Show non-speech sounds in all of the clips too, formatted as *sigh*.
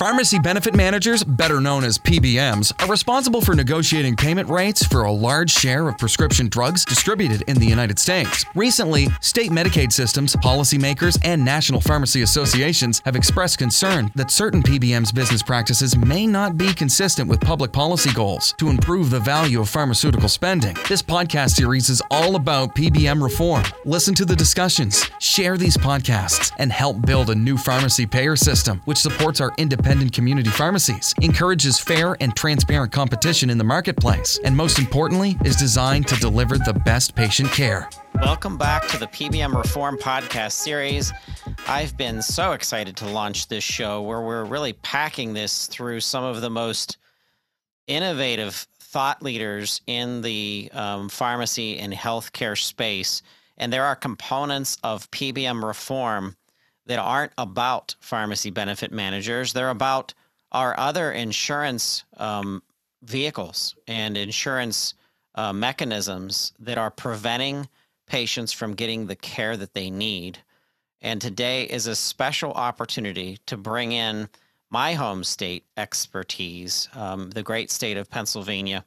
Pharmacy benefit managers, better known as PBMs, are responsible for negotiating payment rates for a large share of prescription drugs distributed in the United States. Recently, state Medicaid systems, policymakers, and national pharmacy associations have expressed concern that certain PBMs' business practices may not be consistent with public policy goals to improve the value of pharmaceutical spending. This podcast series is all about PBM reform. Listen to the discussions, share these podcasts, and help build a new pharmacy payer system which supports our independent independent community pharmacies, encourages fair and transparent competition in the marketplace, and most importantly, is designed to deliver the best patient care. Welcome back to the PBM Reform Podcast series. I've been so excited to launch this show where we're really packing this through some of the most innovative thought leaders in the um, pharmacy and healthcare space. And there are components of PBM reform that aren't about pharmacy benefit managers. They're about our other insurance um, vehicles and insurance uh, mechanisms that are preventing patients from getting the care that they need. And today is a special opportunity to bring in my home state expertise, um, the great state of Pennsylvania,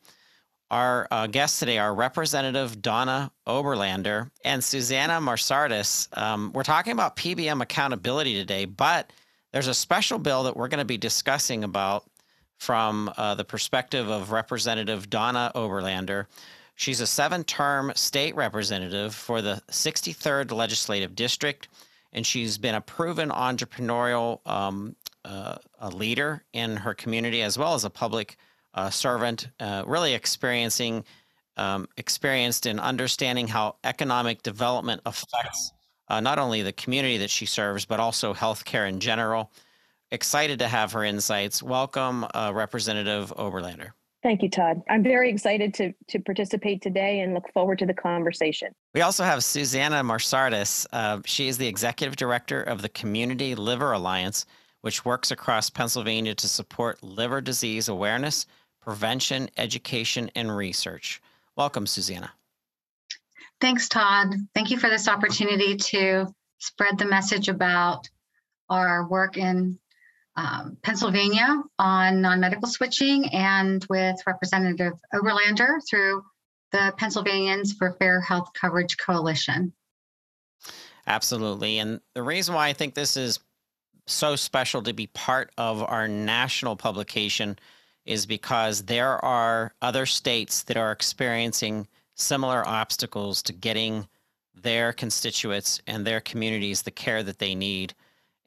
our uh, guests today are Representative Donna Oberlander and Susanna Marsardis. Um, we're talking about PBM accountability today, but there's a special bill that we're going to be discussing about from uh, the perspective of Representative Donna Oberlander. She's a seven term state representative for the 63rd Legislative District, and she's been a proven entrepreneurial um, uh, a leader in her community as well as a public uh, servant, uh, really experiencing, um, experienced in understanding how economic development affects uh, not only the community that she serves, but also healthcare in general. Excited to have her insights. Welcome, uh, Representative Oberlander. Thank you, Todd. I'm very excited to, to participate today and look forward to the conversation. We also have Susanna Marsardis. Uh, she is the executive director of the Community Liver Alliance, which works across Pennsylvania to support liver disease awareness, prevention, education, and research. Welcome, Susanna. Thanks, Todd. Thank you for this opportunity to spread the message about our work in um, Pennsylvania on non medical switching and with Representative Oberlander through the Pennsylvanians for Fair Health Coverage Coalition. Absolutely. And the reason why I think this is so special to be part of our national publication is because there are other states that are experiencing similar obstacles to getting their constituents and their communities the care that they need.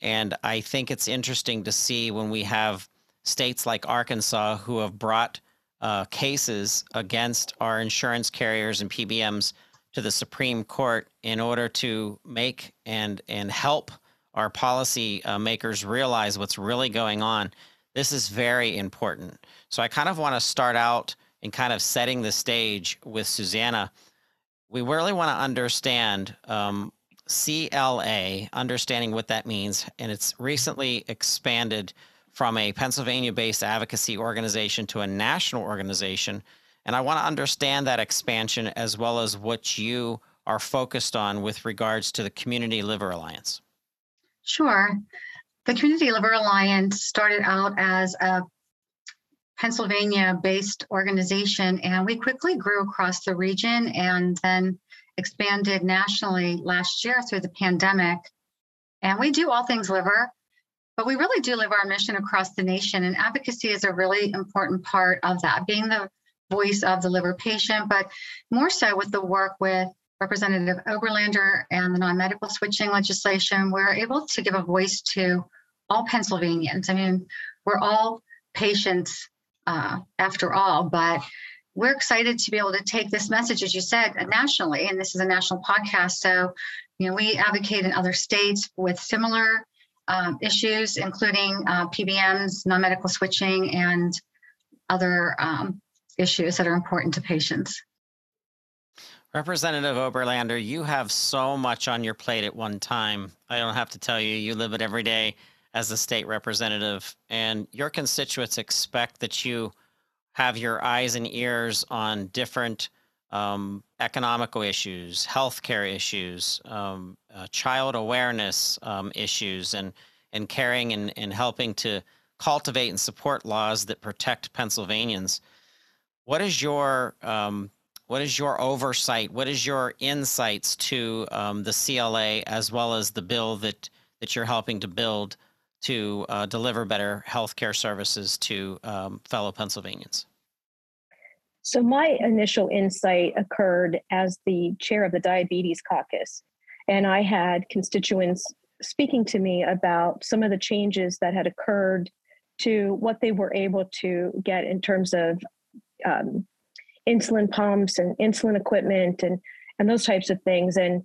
And I think it's interesting to see when we have states like Arkansas who have brought uh, cases against our insurance carriers and PBMs to the Supreme Court in order to make and and help our policy uh, makers realize what's really going on. This is very important. So I kind of want to start out in kind of setting the stage with Susanna. We really want to understand um, CLA, understanding what that means. And it's recently expanded from a Pennsylvania based advocacy organization to a national organization. And I want to understand that expansion as well as what you are focused on with regards to the Community Liver Alliance. Sure. The Community Liver Alliance started out as a Pennsylvania based organization, and we quickly grew across the region and then expanded nationally last year through the pandemic. And we do all things liver, but we really do live our mission across the nation. And advocacy is a really important part of that, being the voice of the liver patient, but more so with the work with Representative Oberlander and the non medical switching legislation, we're able to give a voice to all Pennsylvanians. I mean, we're all patients uh, after all, but we're excited to be able to take this message, as you said, nationally, and this is a national podcast. So, you know, we advocate in other states with similar um, issues, including uh, PBMs, non-medical switching, and other um, issues that are important to patients. Representative Oberlander, you have so much on your plate at one time. I don't have to tell you, you live it every day as a state representative, and your constituents expect that you have your eyes and ears on different um, economical issues, healthcare issues, um, uh, child awareness um, issues, and and caring and, and helping to cultivate and support laws that protect Pennsylvanians. What is your um, what is your oversight? What is your insights to um, the CLA as well as the bill that that you're helping to build to uh, deliver better healthcare services to um, fellow Pennsylvanians? So my initial insight occurred as the chair of the Diabetes Caucus, and I had constituents speaking to me about some of the changes that had occurred to what they were able to get in terms of um, insulin pumps and insulin equipment and and those types of things and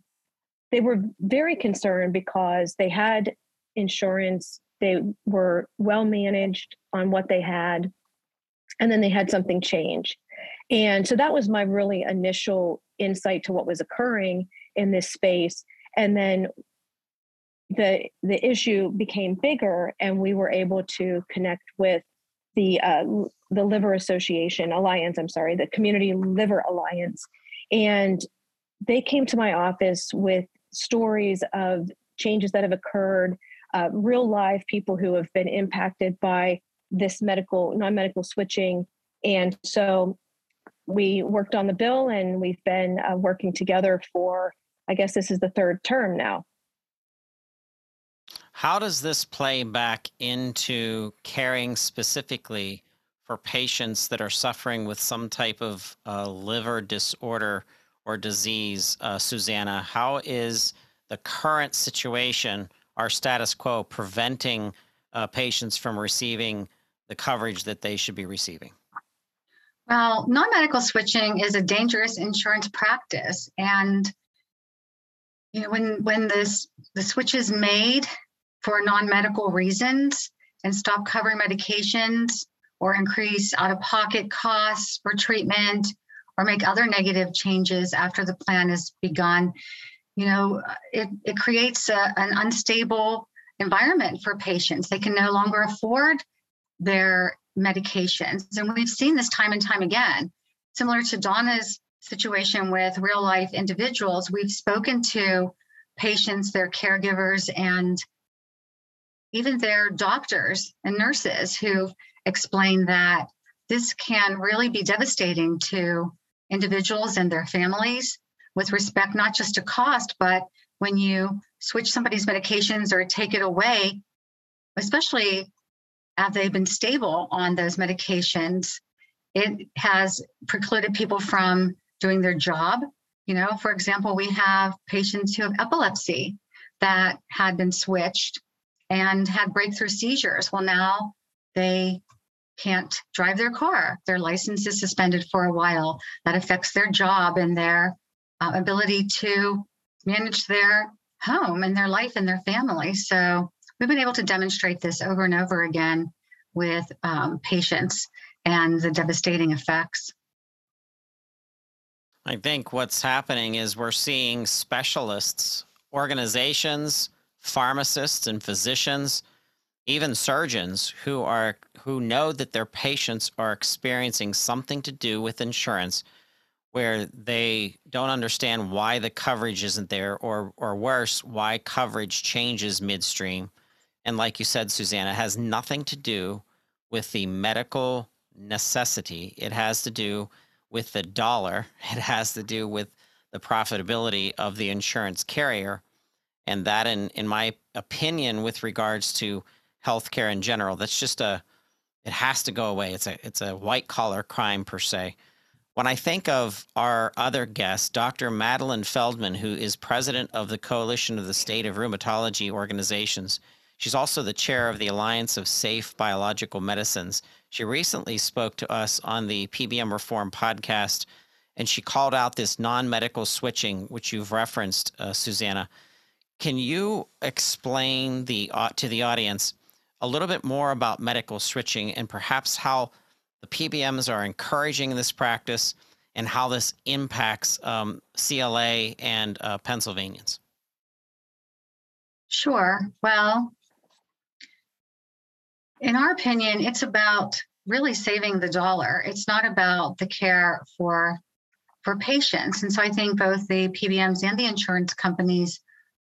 they were very concerned because they had insurance they were well managed on what they had and then they had something change and so that was my really initial insight to what was occurring in this space and then the the issue became bigger and we were able to connect with the uh, the Liver Association Alliance. I'm sorry, the Community Liver Alliance, and they came to my office with stories of changes that have occurred, uh, real live people who have been impacted by this medical non-medical switching, and so we worked on the bill, and we've been uh, working together for. I guess this is the third term now. How does this play back into caring specifically for patients that are suffering with some type of uh, liver disorder or disease, uh, Susanna? How is the current situation, our status quo, preventing uh, patients from receiving the coverage that they should be receiving? Well, non medical switching is a dangerous insurance practice. And you know, when when this the switch is made for non-medical reasons and stop covering medications or increase out-of-pocket costs for treatment or make other negative changes after the plan is begun you know it, it creates a, an unstable environment for patients. They can no longer afford their medications. And we've seen this time and time again. Similar to donna's situation with real life individuals we've spoken to patients their caregivers and even their doctors and nurses who explain that this can really be devastating to individuals and their families with respect not just to cost, but when you switch somebody's medications or take it away, especially have they've been stable on those medications, it has precluded people from doing their job. You know, for example, we have patients who have epilepsy that had been switched and had breakthrough seizures. Well, now they can't drive their car. Their license is suspended for a while. That affects their job and their uh, ability to manage their home and their life and their family. So we've been able to demonstrate this over and over again with um, patients and the devastating effects. I think what's happening is we're seeing specialists, organizations, pharmacists and physicians, even surgeons who are who know that their patients are experiencing something to do with insurance where they don't understand why the coverage isn't there or or worse why coverage changes midstream. And like you said Susanna has nothing to do with the medical necessity. It has to do with the dollar. *laughs* It has to do with the profitability of the insurance carrier. And that in in my opinion with regards to healthcare in general that's just a it has to go away. It's a it's a white collar crime per se when i think of our other guest dr madeline feldman who is president of the coalition of the state of rheumatology organizations she's also the chair of the alliance of safe biological medicines. She recently spoke to us on the pbm reform podcast and she called out this non-medical switching which you've referenced uh, susanna. Can you explain the uh, to the audience a little bit more about medical switching and perhaps how the PBMs are encouraging this practice and how this impacts um, CLA and uh, Pennsylvanians? Sure. Well, in our opinion, it's about really saving the dollar. It's not about the care for for patients. And so I think both the PBMs and the insurance companies,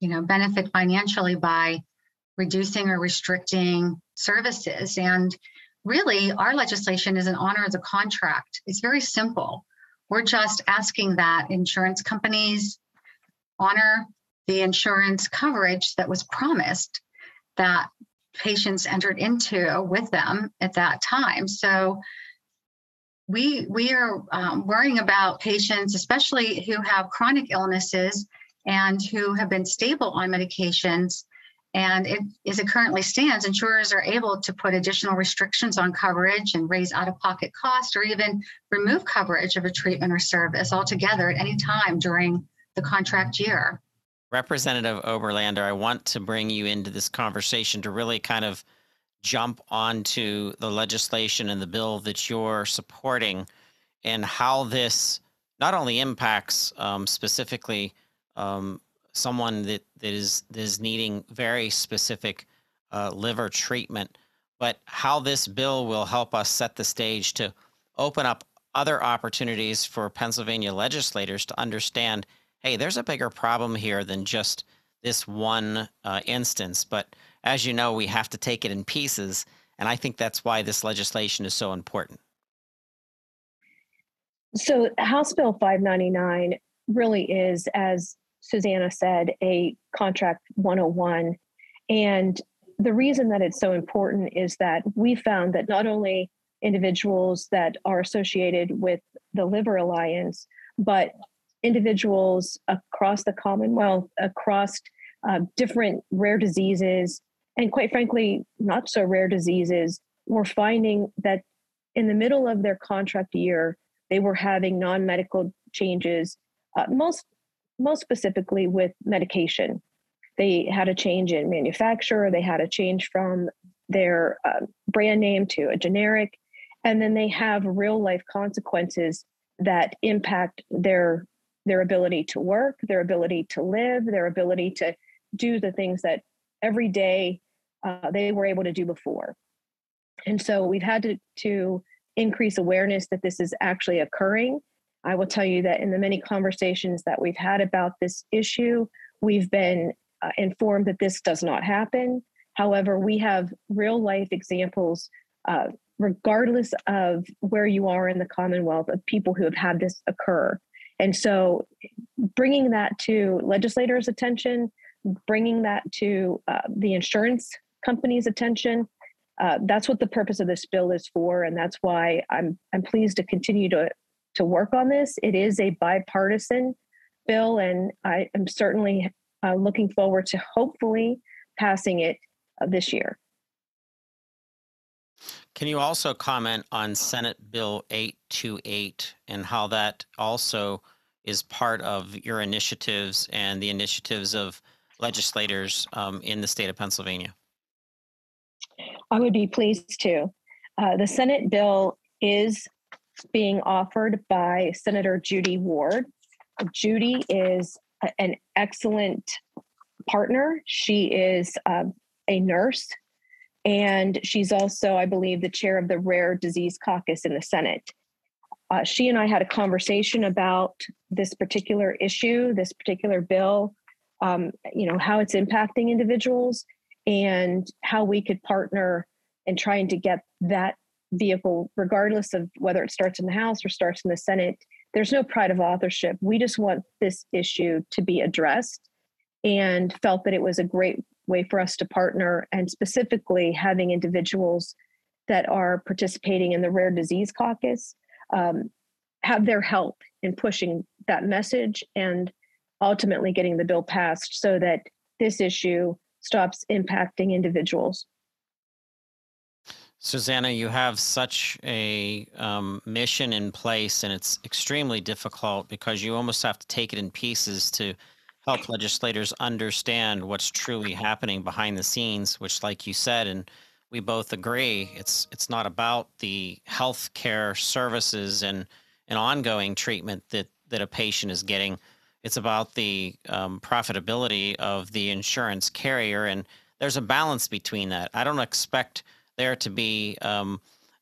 you know, benefit financially by reducing or restricting services. And really, our legislation is an honor of the contract. It's very simple. We're just asking that insurance companies honor the insurance coverage that was promised that patients entered into with them at that time. So we we are um, worrying about patients, especially who have chronic illnesses and who have been stable on medications. And it, as it currently stands, insurers are able to put additional restrictions on coverage and raise out-of-pocket costs, or even remove coverage of a treatment or service altogether at any time during the contract year. Representative Oberlander, I want to bring you into this conversation to really kind of jump onto the legislation and the bill that you're supporting and how this not only impacts um, specifically um, someone that, that is that is needing very specific uh, liver treatment, but how this bill will help us set the stage to open up other opportunities for Pennsylvania legislators to understand hey, there's a bigger problem here than just this one uh, instance. But as you know, we have to take it in pieces. And I think that's why this legislation is so important. So, House Bill 599 really is, as Susanna said, a contract 101. And the reason that it's so important is that we found that not only individuals that are associated with the Liver Alliance, but individuals across the Commonwealth, across uh, different rare diseases, and quite frankly, not so rare diseases, were finding that in the middle of their contract year, they were having non medical changes, uh, most, most specifically with medication. They had a change in manufacturer, they had a change from their uh, brand name to a generic, and then they have real life consequences that impact their their ability to work, their ability to live, their ability to do the things that every day uh, they were able to do before. And so we've had to, to increase awareness that this is actually occurring. I will tell you that in the many conversations that we've had about this issue, we've been uh, informed that this does not happen. However, we have real life examples, uh, regardless of where you are in the Commonwealth, of people who have had this occur. And so bringing that to legislators' attention, bringing that to uh, the insurance companies' attention, uh, that's what the purpose of this bill is for. And that's why I'm, I'm pleased to continue to, to work on this. It is a bipartisan bill, and I am certainly uh, looking forward to hopefully passing it uh, this year. Can you also comment on Senate Bill 828 and how that also is part of your initiatives and the initiatives of legislators um, in the state of Pennsylvania? I would be pleased to. Uh, the Senate bill is being offered by Senator Judy Ward. Judy is an excellent partner. She is um, a nurse, and she's also, I believe, the chair of the Rare Disease Caucus in the Senate uh, she and I had a conversation about this particular issue, this particular bill, um, you know, how it's impacting individuals and how we could partner in trying to get that vehicle, regardless of whether it starts in the House or starts in the Senate. There's no pride of authorship. We just want this issue to be addressed and felt that it was a great way for us to partner and specifically having individuals that are participating in the rare disease caucus um, have their help in pushing that message and ultimately getting the bill passed so that this issue stops impacting individuals. Susanna, you have such a um, mission in place, and it's extremely difficult because you almost have to take it in pieces to help legislators understand what's truly happening behind the scenes, which, like you said, and we both agree it's it's not about the health care services and and ongoing treatment that that a patient is getting. It's about the um, profitability of the insurance carrier, and there's a balance between that. I don't expect there to be um,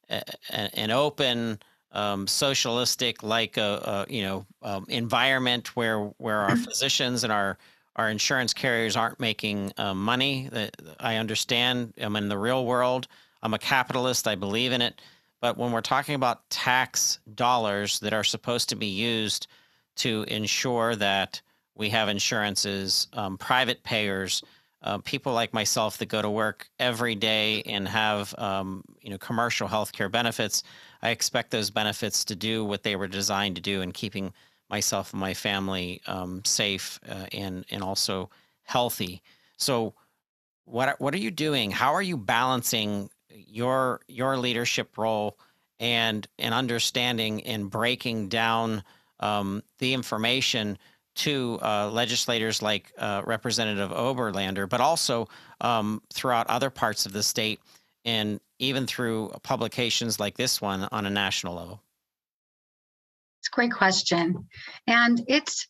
a, a, an open um, socialistic like a, a you know um, environment where where our physicians and our our insurance carriers aren't making uh, money. That I understand. I'm in the real world. I'm a capitalist. I believe in it. But when we're talking about tax dollars that are supposed to be used to ensure that we have insurances, um, private payers, uh, people like myself that go to work every day and have um, you know commercial healthcare benefits, I expect those benefits to do what they were designed to do in keeping myself and my family um, safe uh, and and also healthy. So, what what are you doing? How are you balancing your your leadership role and and understanding and breaking down um, the information to uh, legislators like uh, Representative Oberlander, but also um, throughout other parts of the state, and even through publications like this one on a national level? It's a great question, and it's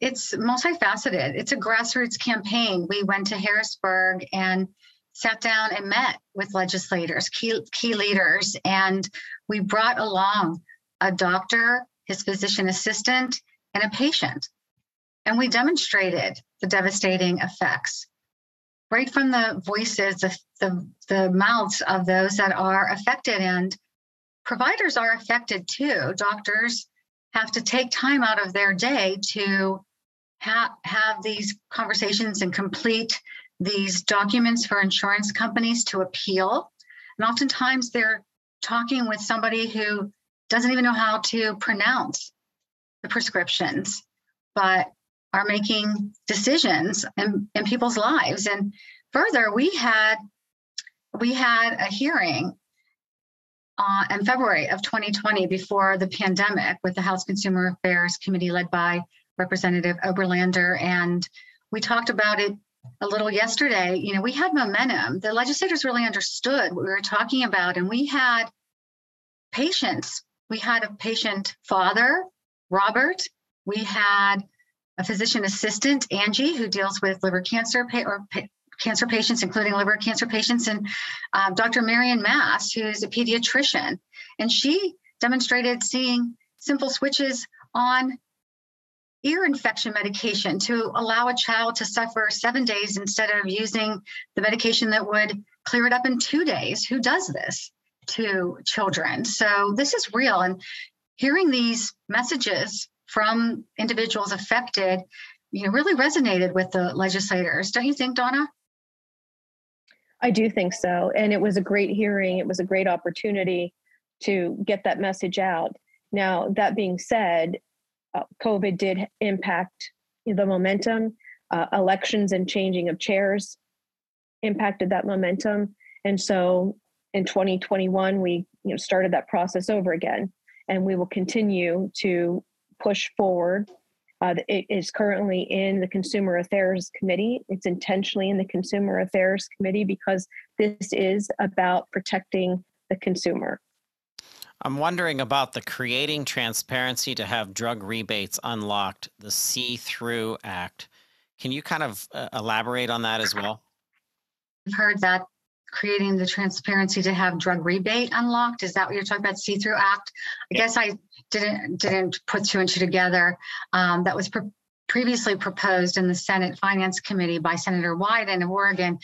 it's multifaceted. It's a grassroots campaign. We went to Harrisburg and sat down and met with legislators, key key leaders, and we brought along a doctor, his physician assistant, and a patient. And we demonstrated the devastating effects right from the voices, the, the, the mouths of those that are affected. And providers are affected too. Doctors have to take time out of their day to ha- have these conversations and complete these documents for insurance companies to appeal. And oftentimes they're talking with somebody who doesn't even know how to pronounce the prescriptions, but are making decisions in, in people's lives. And further, we had we had a hearing uh, in February of 2020 before the pandemic with the House Consumer Affairs Committee led by Representative Oberlander. And we talked about it a little yesterday. You know, we had momentum. The legislators really understood what we were talking about, and we had patients. We had a patient father, Robert. We had a physician assistant, Angie, who deals with liver cancer pa- or pa- cancer patients, including liver cancer patients, and um, Dr. Marion Mass, who's a pediatrician. And she demonstrated seeing simple switches on ear infection medication to allow a child to suffer seven days instead of using the medication that would clear it up in two days. Who does this to children? So this is real. And hearing these messages from individuals affected, you know, really resonated with the legislators. Don't you think, Donna? I do think so. And it was a great hearing. It was a great opportunity to get that message out. Now, that being said, uh, COVID did impact the momentum. Uh, elections and changing of chairs impacted that momentum. And so in 2021, we you know, started that process over again. And we will continue to push forward. Uh, it is currently in the Consumer Affairs Committee. It's intentionally in the Consumer Affairs Committee because this is about protecting the consumer. I'm wondering about the Creating Transparency to Have Drug Rebates Unlocked, the C-THRU Act. Can you kind of uh, elaborate on that as well? I've heard that creating the transparency to have drug rebate unlocked. Is that what you're talking about? C-THRU Act. I guess I didn't didn't put two and two together. Um, that was pre- previously proposed in the Senate Finance Committee by Senator Wyden of Oregon.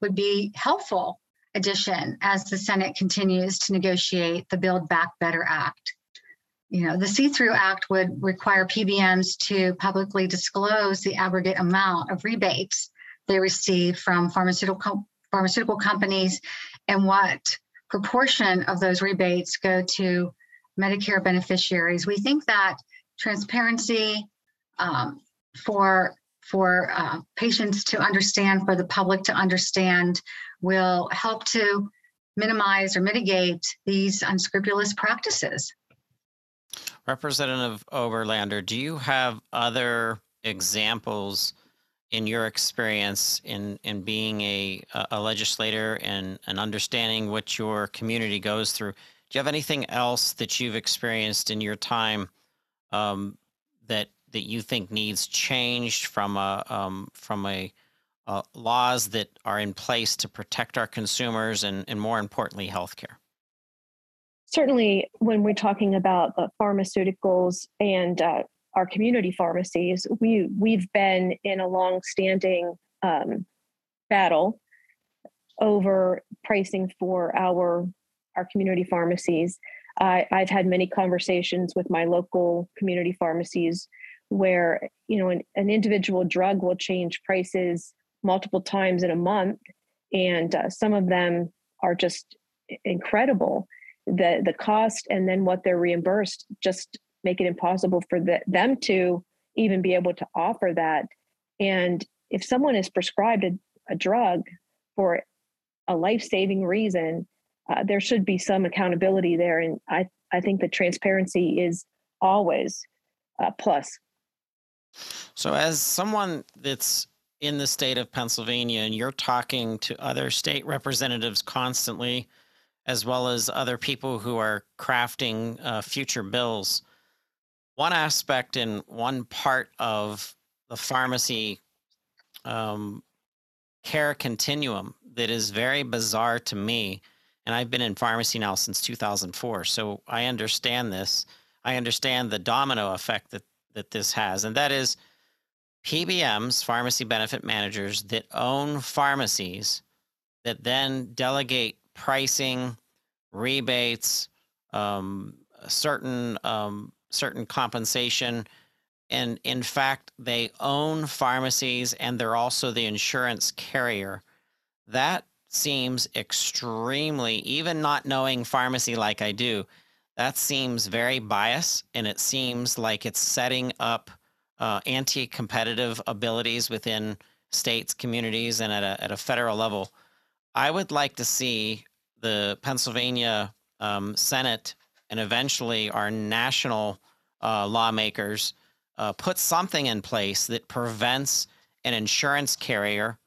Would be helpful addition as the Senate continues to negotiate the Build Back Better Act. You know, the C-THRU Act would require PBMs to publicly disclose the aggregate amount of rebates they receive from pharmaceutical pharmaceutical companies and what proportion of those rebates go to Medicare beneficiaries. We think that transparency um, for for uh, patients to understand, for the public to understand, will help to minimize or mitigate these unscrupulous practices. Representative Oberlander, do you have other examples in your experience in in being a a legislator and and understanding what your community goes through, do you have anything else that you've experienced in your time um, that that you think needs changed from a um, from a uh, laws that are in place to protect our consumers and, and more importantly, healthcare? Certainly, when we're talking about the pharmaceuticals and uh, our community pharmacies, we we've been in a long-standing um, battle over pricing for our our community pharmacies. I've had many conversations with my local community pharmacies where you know an, an individual drug will change prices multiple times in a month and uh, some of them are just incredible the the cost and then what they're reimbursed just make it impossible for the, them to even be able to offer that. And if someone is prescribed a, a drug for a life-saving reason uh, there should be some accountability there. And i i think the transparency is always a plus. So as someone that's in the state of Pennsylvania and you're talking to other state representatives constantly, as well as other people who are crafting uh, future bills, one aspect and one part of the pharmacy um, care continuum that is very bizarre to me, and I've been in pharmacy now since 2004, so I understand this. I understand the domino effect that that this has, and that is PBMs, pharmacy benefit managers, that own pharmacies that then delegate pricing, rebates, um, certain um, certain compensation, and in fact, they own pharmacies and they're also the insurance carrier. That seems extremely, even not knowing pharmacy like I do, that seems very biased, and it seems like it's setting up uh, anti-competitive abilities within states, communities, and at a, at a federal level. I would like to see the Pennsylvania um, Senate and eventually our national uh, lawmakers uh, put something in place that prevents an insurance carrier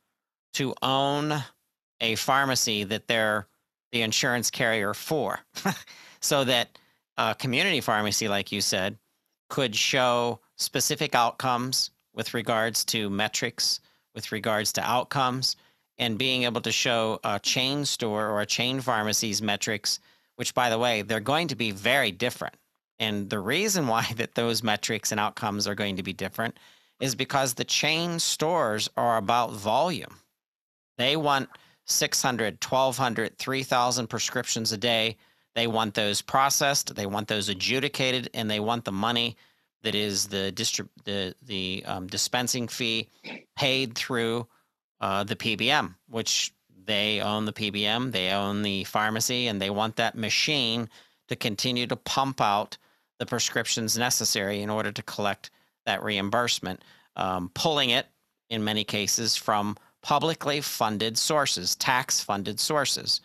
to own a pharmacy that they're the insurance carrier for, *laughs* so that a community pharmacy, like you said, could show specific outcomes with regards to metrics, with regards to outcomes, and being able to show a chain store or a chain pharmacy's metrics, which, by the way, they're going to be very different. And the reason *laughs* why that those metrics and outcomes are going to be different is because the chain stores are about volume. They want 600, 1200, 3000 prescriptions a day. They want those processed, they want those adjudicated, and they want the money that is the distrib- the the um, dispensing fee paid through uh, the PBM, which they own the PBM, they own the pharmacy, and they want that machine to continue to pump out the prescriptions necessary in order to collect that reimbursement, um, pulling it in many cases from publicly funded sources, tax funded sources.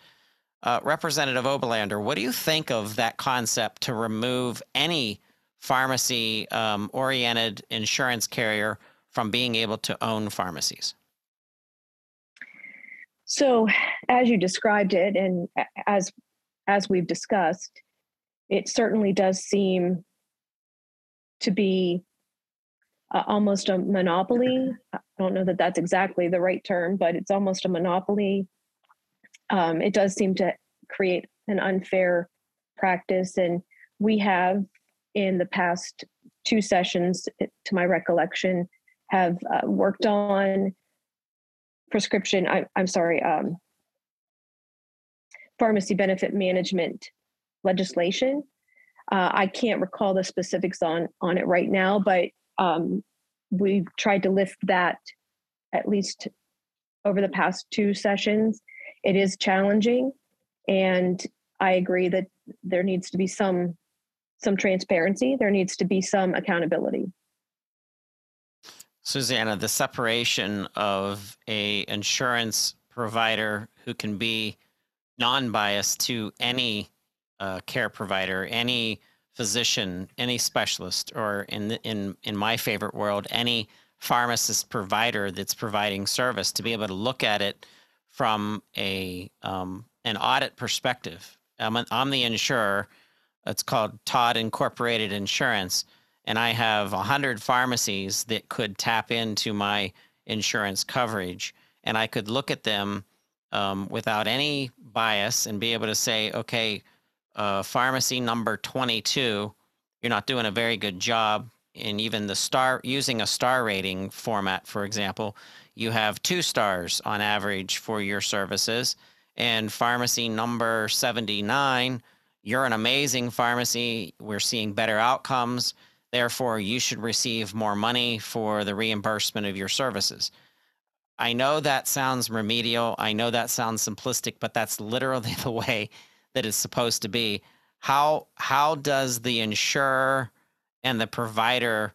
Uh, Representative Oberlander, what do you think of that concept to remove any pharmacy um, oriented insurance carrier from being able to own pharmacies? So, as you described it, and as as we've discussed, it certainly does seem to be uh, almost a monopoly. I don't know that that's exactly the right term, but it's almost a monopoly. Um, it does seem to create an unfair practice, and we have in the past two sessions, to my recollection, have uh, worked on prescription. I, am sorry, um, pharmacy benefit management legislation. Uh, I can't recall the specifics on on it right now, but um, we've tried to lift that at least over the past two sessions. It is challenging, and I agree that there needs to be some some transparency. There needs to be some accountability. Susanna, the separation of a insurance provider who can be non-biased to any uh, care provider, any physician, any specialist, or in the, in in my favorite world, any pharmacist provider that's providing service to be able to look at it from a um, an audit perspective. I'm, an, I'm the insurer. It's called Todd Incorporated Insurance, and I have 100 pharmacies that could tap into my insurance coverage, and I could look at them um, without any bias and be able to say, okay, uh, pharmacy number 22, you're not doing a very good job And even the star using a star rating format, for example, you have two stars on average for your services. And pharmacy number 79, you're an amazing pharmacy. We're seeing better outcomes. Therefore, you should receive more money for the reimbursement of your services. I know that sounds remedial. I know that sounds simplistic, but that's literally *laughs* the way that it's supposed to be. How how does the insurer and the provider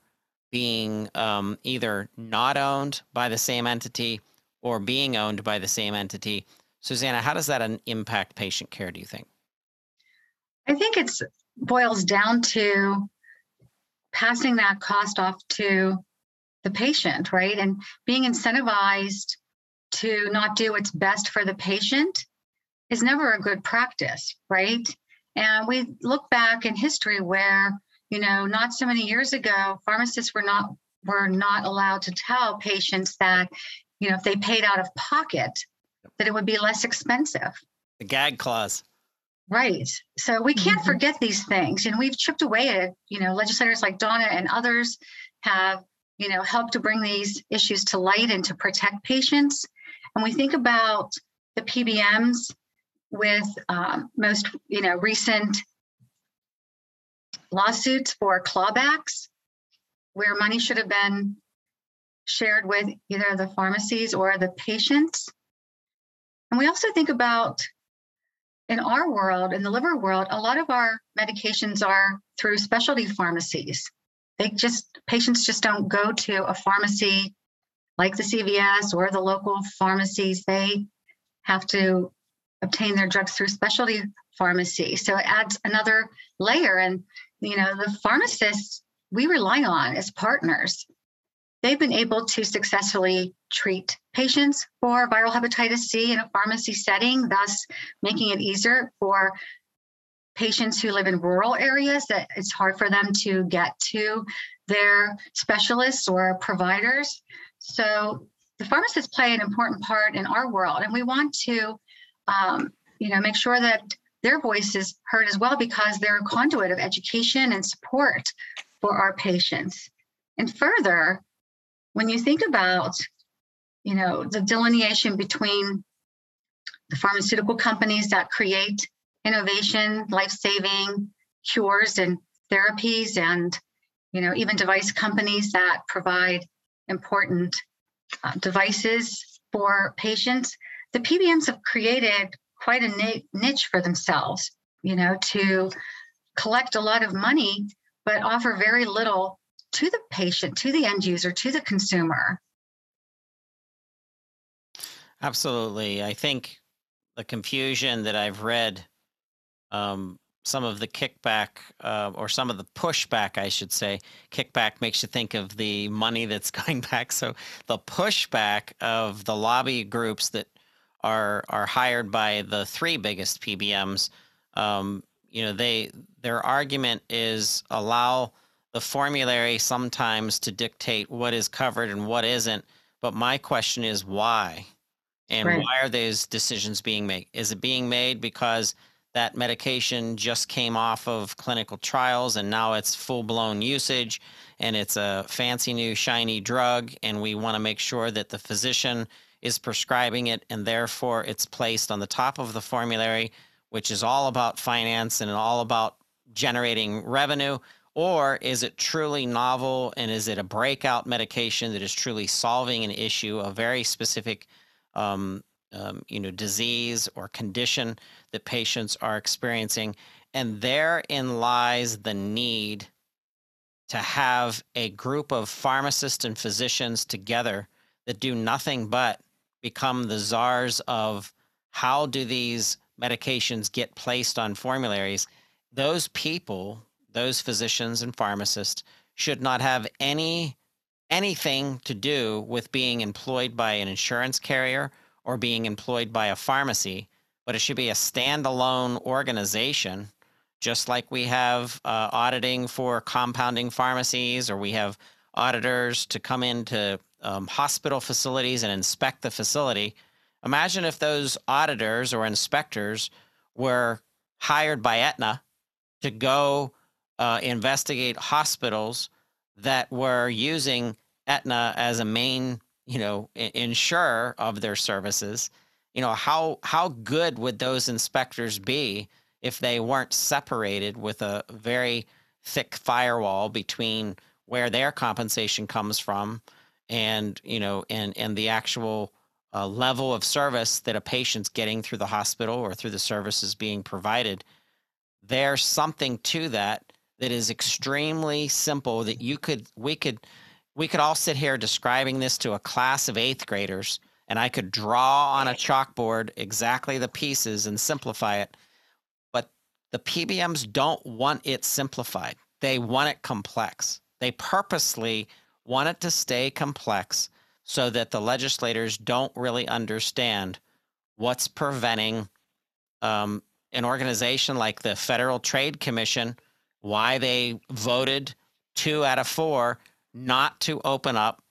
being um, either not owned by the same entity or being owned by the same entity. Susanna, how does that impact patient care, do you think? I think it boils down to passing that cost off to the patient, right? And being incentivized to not do what's best for the patient is never a good practice, right? And we look back in history where you know, not so many years ago, pharmacists were not were not allowed to tell patients that, you know, if they paid out of pocket, that it would be less expensive. The gag clause. Right. So we can't mm-hmm. forget these things. And we've chipped away at, you know, legislators like Donna and others have, you know, helped to bring these issues to light and to protect patients. And we think about the PBMs with um, most, you know, recent lawsuits for clawbacks where money should have been shared with either the pharmacies or the patients. And we also think about in our world, in the liver world, a lot of our medications are through specialty pharmacies. They just, patients just don't go to a pharmacy like the CVS or the local pharmacies. They have to obtain their drugs through specialty pharmacy. So it adds another layer. And you know, the pharmacists we rely on as partners. They've been able to successfully treat patients for viral hepatitis C in a pharmacy setting, thus making it easier for patients who live in rural areas that it's hard for them to get to their specialists or providers. So the pharmacists play an important part in our world, and we want to, um, you know, make sure that their voice is heard as well because they're a conduit of education and support for our patients. And further, when you think about, you know, the delineation between the pharmaceutical companies that create innovation, life-saving cures and therapies, and you know, even device companies that provide important uh, devices for patients, the PBMs have created quite a niche for themselves, you know, to collect a lot of money, but offer very little to the patient, to the end user, to the consumer. Absolutely. I think the confusion that I've read, um, some of the kickback uh, or some of the pushback, I should say, kickback makes you think of the money that's *laughs* going back. So the pushback of the lobby groups that are are hired by the three biggest PBMs, um, you know, they their argument is allow the formulary sometimes to dictate what is covered and what isn't. But my question is why, and right. why are those decisions being made? Is it being made because that medication just came off of clinical trials and now it's full blown usage and it's a fancy new shiny drug and we want to make sure that the physician is prescribing it, and therefore it's placed on the top of the formulary, which is all about finance and all about generating revenue? Or is it truly novel and is it a breakout medication that is truly solving an issue, a very specific um, um, you know, disease or condition that patients are experiencing? And therein lies the need to have a group of pharmacists and physicians together that do nothing but become the czars of how do these medications get placed on formularies, those people, those physicians and pharmacists, should not have any anything to do with being employed by an insurance carrier or being employed by a pharmacy, but it should be a standalone organization, just like we have uh, auditing for compounding pharmacies or we have auditors to come into um, hospital facilities and inspect the facility. Imagine if those auditors or inspectors were hired by Aetna to go uh, investigate hospitals that were using Aetna as a main, you know, insurer of their services. You know, how how good would those inspectors be if they weren't separated with a very thick firewall between where their compensation comes from and you know and and the actual uh, level of service that a patient's getting through the hospital or through the services being provided there's something to that that is extremely simple that you could we could we could all sit here describing this to a class of eighth graders and i could draw on a chalkboard exactly the pieces and simplify it but the pbms don't want it simplified. They want it complex. They purposely want it to stay complex so that the legislators don't really understand what's preventing um, an organization like the Federal Trade Commission, why they voted two out of four not to open up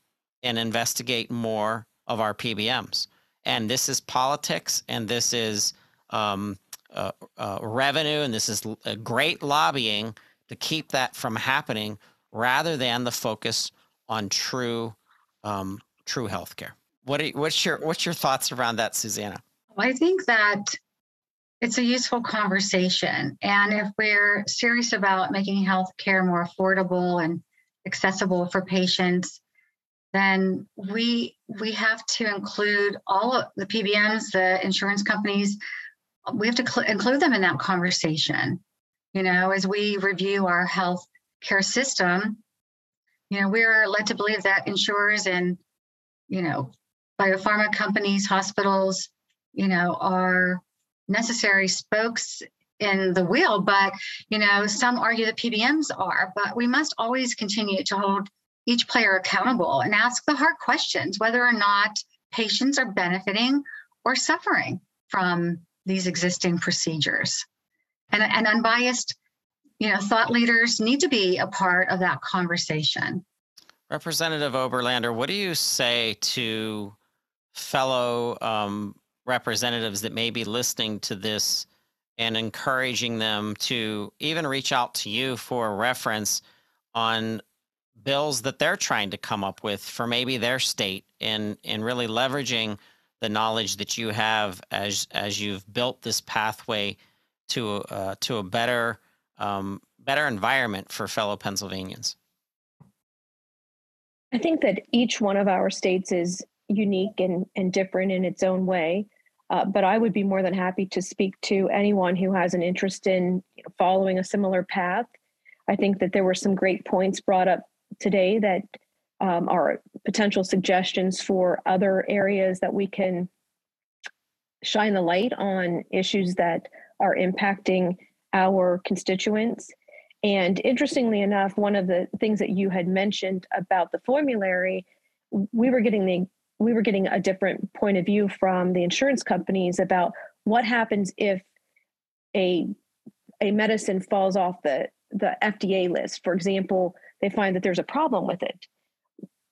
and investigate more of our PBMs. And this is politics, and this is um, uh, uh, revenue, and this is a great lobbying to keep that from happening rather than the focus on true um, true healthcare. What are, what's your what's your thoughts around that, Susanna? I think that it's a useful conversation, and if we're serious about making healthcare more affordable and accessible for patients, then we we have to include all of the PBMs, the insurance companies. We have to cl- include them in that conversation. You know, as we review our health care system, you know, we're led to believe that insurers and, you know, biopharma companies, hospitals, you know, are necessary spokes in the wheel, but you know, some argue that PBMs are, but we must always continue to hold each player accountable and ask the hard questions whether or not patients are benefiting or suffering from these existing procedures. And, and unbiased you know, thought leaders need to be a part of that conversation. Representative Oberlander, what do you say to fellow um, representatives that may be listening to this and encouraging them to even reach out to you for reference on bills that they're trying to come up with for maybe their state and and really leveraging the knowledge that you have as as you've built this pathway to uh, to a better um, better environment for fellow Pennsylvanians? I think that each one of our states is unique and, and different in its own way. Uh, but I would be more than happy to speak to anyone who has an interest in following a similar path. I think that there were some great points brought up today that um, are potential suggestions for other areas that we can shine the light on issues that are impacting our constituents. And interestingly enough, one of the things that you had mentioned about the formulary, we were getting the we were getting a different point of view from the insurance companies about what happens if a a medicine falls off the the FDA list. For example, they find that there's a problem with it.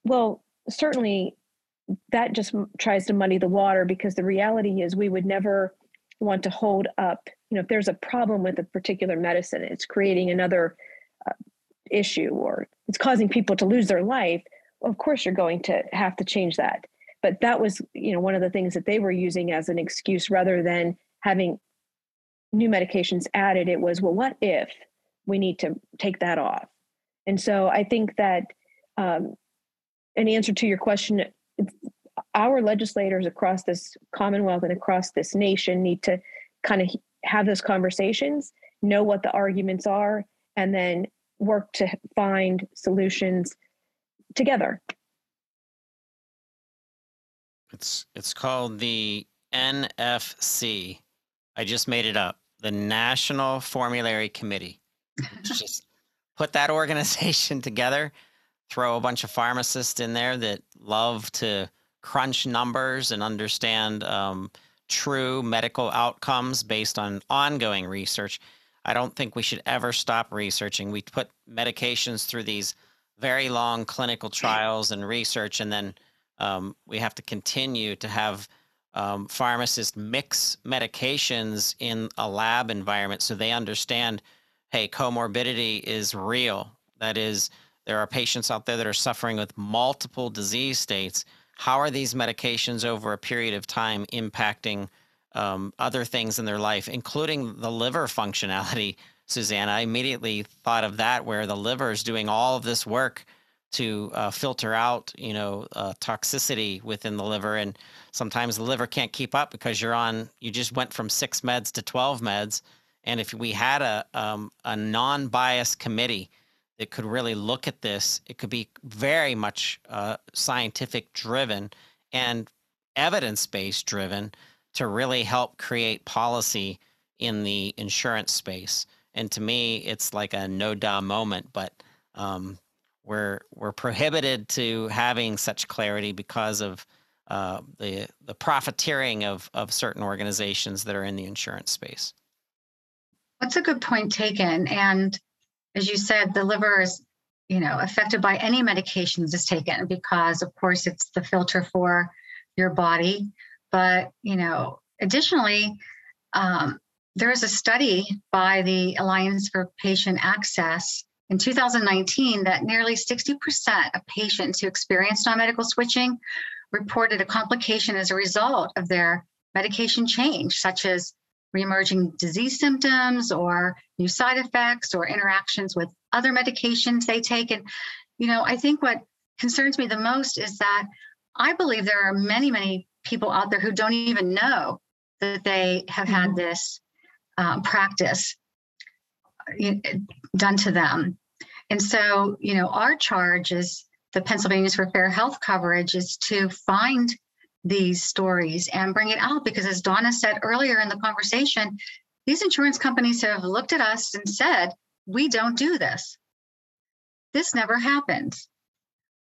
Well, certainly that just tries to muddy the water because the reality is we would never want to hold up you know if there's a problem with a particular medicine it's creating another uh, issue or it's causing people to lose their life of course you're going to have to change that but that was you know one of the things that they were using as an excuse rather than having new medications added it was well what if we need to take that off and so i think that um, an answer to your question our legislators across this commonwealth and across this nation need to kind of have those conversations, know what the arguments are, and then work to find solutions together. It's it's called the NFC. I just made it up. The National Formulary Committee. *laughs* just put that organization *laughs* together, throw a bunch of pharmacists in there that love to crunch numbers and understand um, true medical outcomes based on ongoing research. I don't think we should ever stop researching. We put medications through these very long clinical trials and research, and then um, we have to continue to have um, pharmacists mix medications in a lab environment so they understand hey, comorbidity is real. That is, there are patients out there that are suffering with multiple disease states. How are these medications over a period of time impacting um, other things in their life, including the liver functionality? *laughs* Susanna, I immediately thought of that, where the liver is doing all of this work to uh, filter out, you know, uh, toxicity within the liver, and sometimes the liver can't keep up because you're on. You just went from six meds to twelve meds, and if we had a um, a non-biased committee that could really look at this, it could be very much uh, scientific driven and evidence based driven to really help create policy in the insurance space. And to me, it's like a no duh moment, but um, we're we're prohibited to having such clarity because of uh, the the profiteering of of certain organizations that are in the insurance space. That's a good point taken. And as you said, the liver is, you know, affected by any medications is taken because, of course, it's the filter for your body. But you know, additionally, um, there is a study by the Alliance for Patient Access in 2019 that nearly 60% of patients who experienced non-medical switching reported a complication as a result of their medication change, such as reemerging disease symptoms or new side effects or interactions with other medications they take. And, you know, I think what concerns me the most is that I believe there are many, many people out there who don't even know that they have had mm-hmm. this um, practice uh, done to them. And so, you know, our charge is the Pennsylvanians for Fair Health coverage is to find these stories and bring it out because, as Donna said earlier in the conversation, these insurance companies have looked at us and said, we don't do this. This never happens.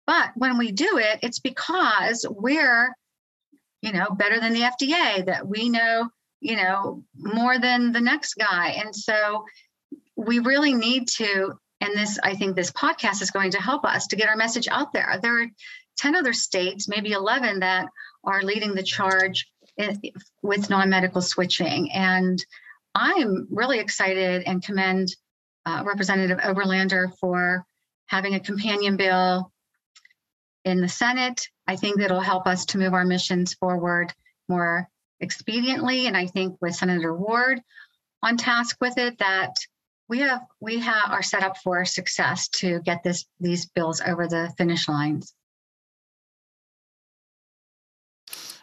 But when we do it, it's because we're, you know, better than the FDA, that we know, you know, more than the next guy. And so we really need to, and this, I think this podcast is going to help us to get our message out there. There are 10 other states, maybe 11, that are leading the charge with non medical switching. And I'm really excited and commend uh, Representative Oberlander for having a companion bill in the Senate. I think that'll help us to move our missions forward more expediently. And I think with Senator Ward on task with it, that we have we have are set up for success to get this these bills over the finish lines.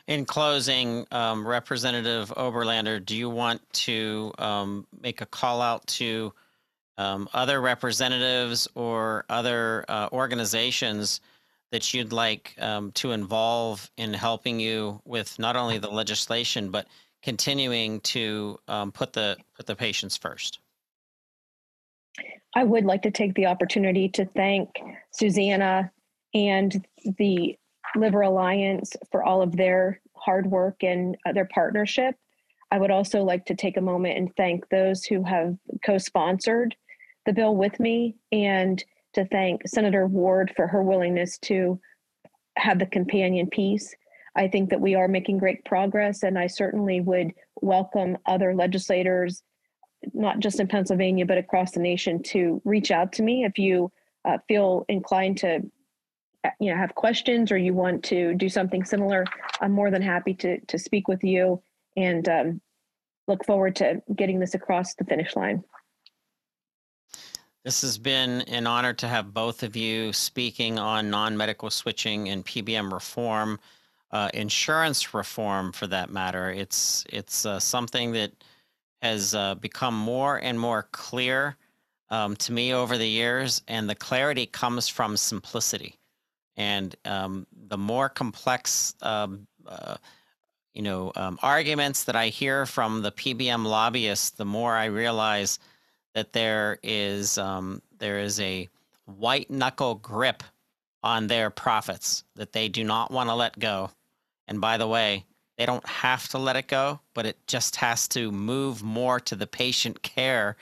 In closing, um, Representative Oberlander, do you want to um, make a call out to um, other representatives or other uh, organizations that you'd like um, to involve in helping you with not only the legislation but continuing to um, put the put the patients first? I would like to take the opportunity to thank Susanna and the Liver Alliance for all of their hard work and uh, their partnership. I would also like to take a moment and thank those who have co sponsored the bill with me and to thank Senator Ward for her willingness to have the companion piece. I think that we are making great progress, and I certainly would welcome other legislators, not just in Pennsylvania, but across the nation, to reach out to me if you uh, feel inclined to you know have questions or you want to do something similar i'm more than happy to to speak with you and um, look forward to getting this across the finish line. This has been an honor to have both of you speaking on non-medical switching and pbm reform uh, insurance reform for that matter. It's it's uh, something that has uh, become more and more clear um, to me over the years and the clarity comes from simplicity and um, the more complex, um, uh, you know, um, arguments that I hear from the PBM lobbyists, the more I realize that there is um, there is a white knuckle grip on their profits that they do not want to let go. And by the way, they don't have to let it go, but it just has to move more to the patient care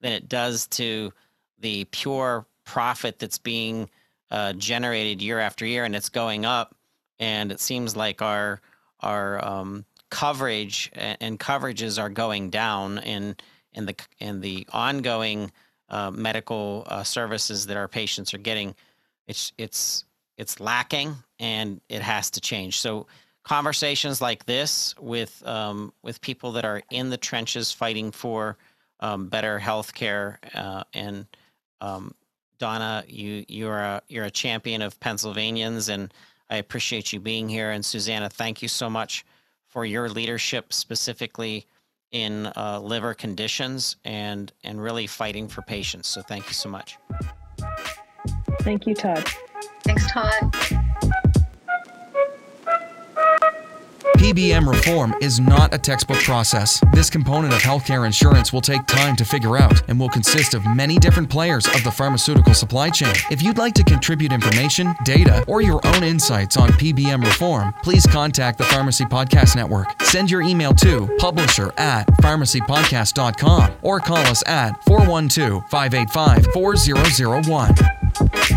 than it does to the pure profit that's being uh, generated year after year, and it's going up. And it seems like our our um, coverage and, coverages are going down in in the in the ongoing uh, medical uh, services that our patients are getting. It's it's it's lacking, and it has to change. So conversations like this with um, with people that are in the trenches fighting for um, better health care uh, and um, Donna, you you're a you're a champion of Pennsylvanians, and I appreciate you being here. And Susanna, thank you so much for your leadership, specifically in uh, liver conditions and and really fighting for patients. So thank you so much. Thank you, Todd. Thanks, Todd. PBM reform is not a textbook process. This component of healthcare insurance will take time to figure out and will consist of many different players of the pharmaceutical supply chain. If you'd like to contribute information, data, or your own insights on PBM reform, please contact the Pharmacy Podcast Network. Send your email to publisher at pharmacypodcast.com or call us at 412 585 4001.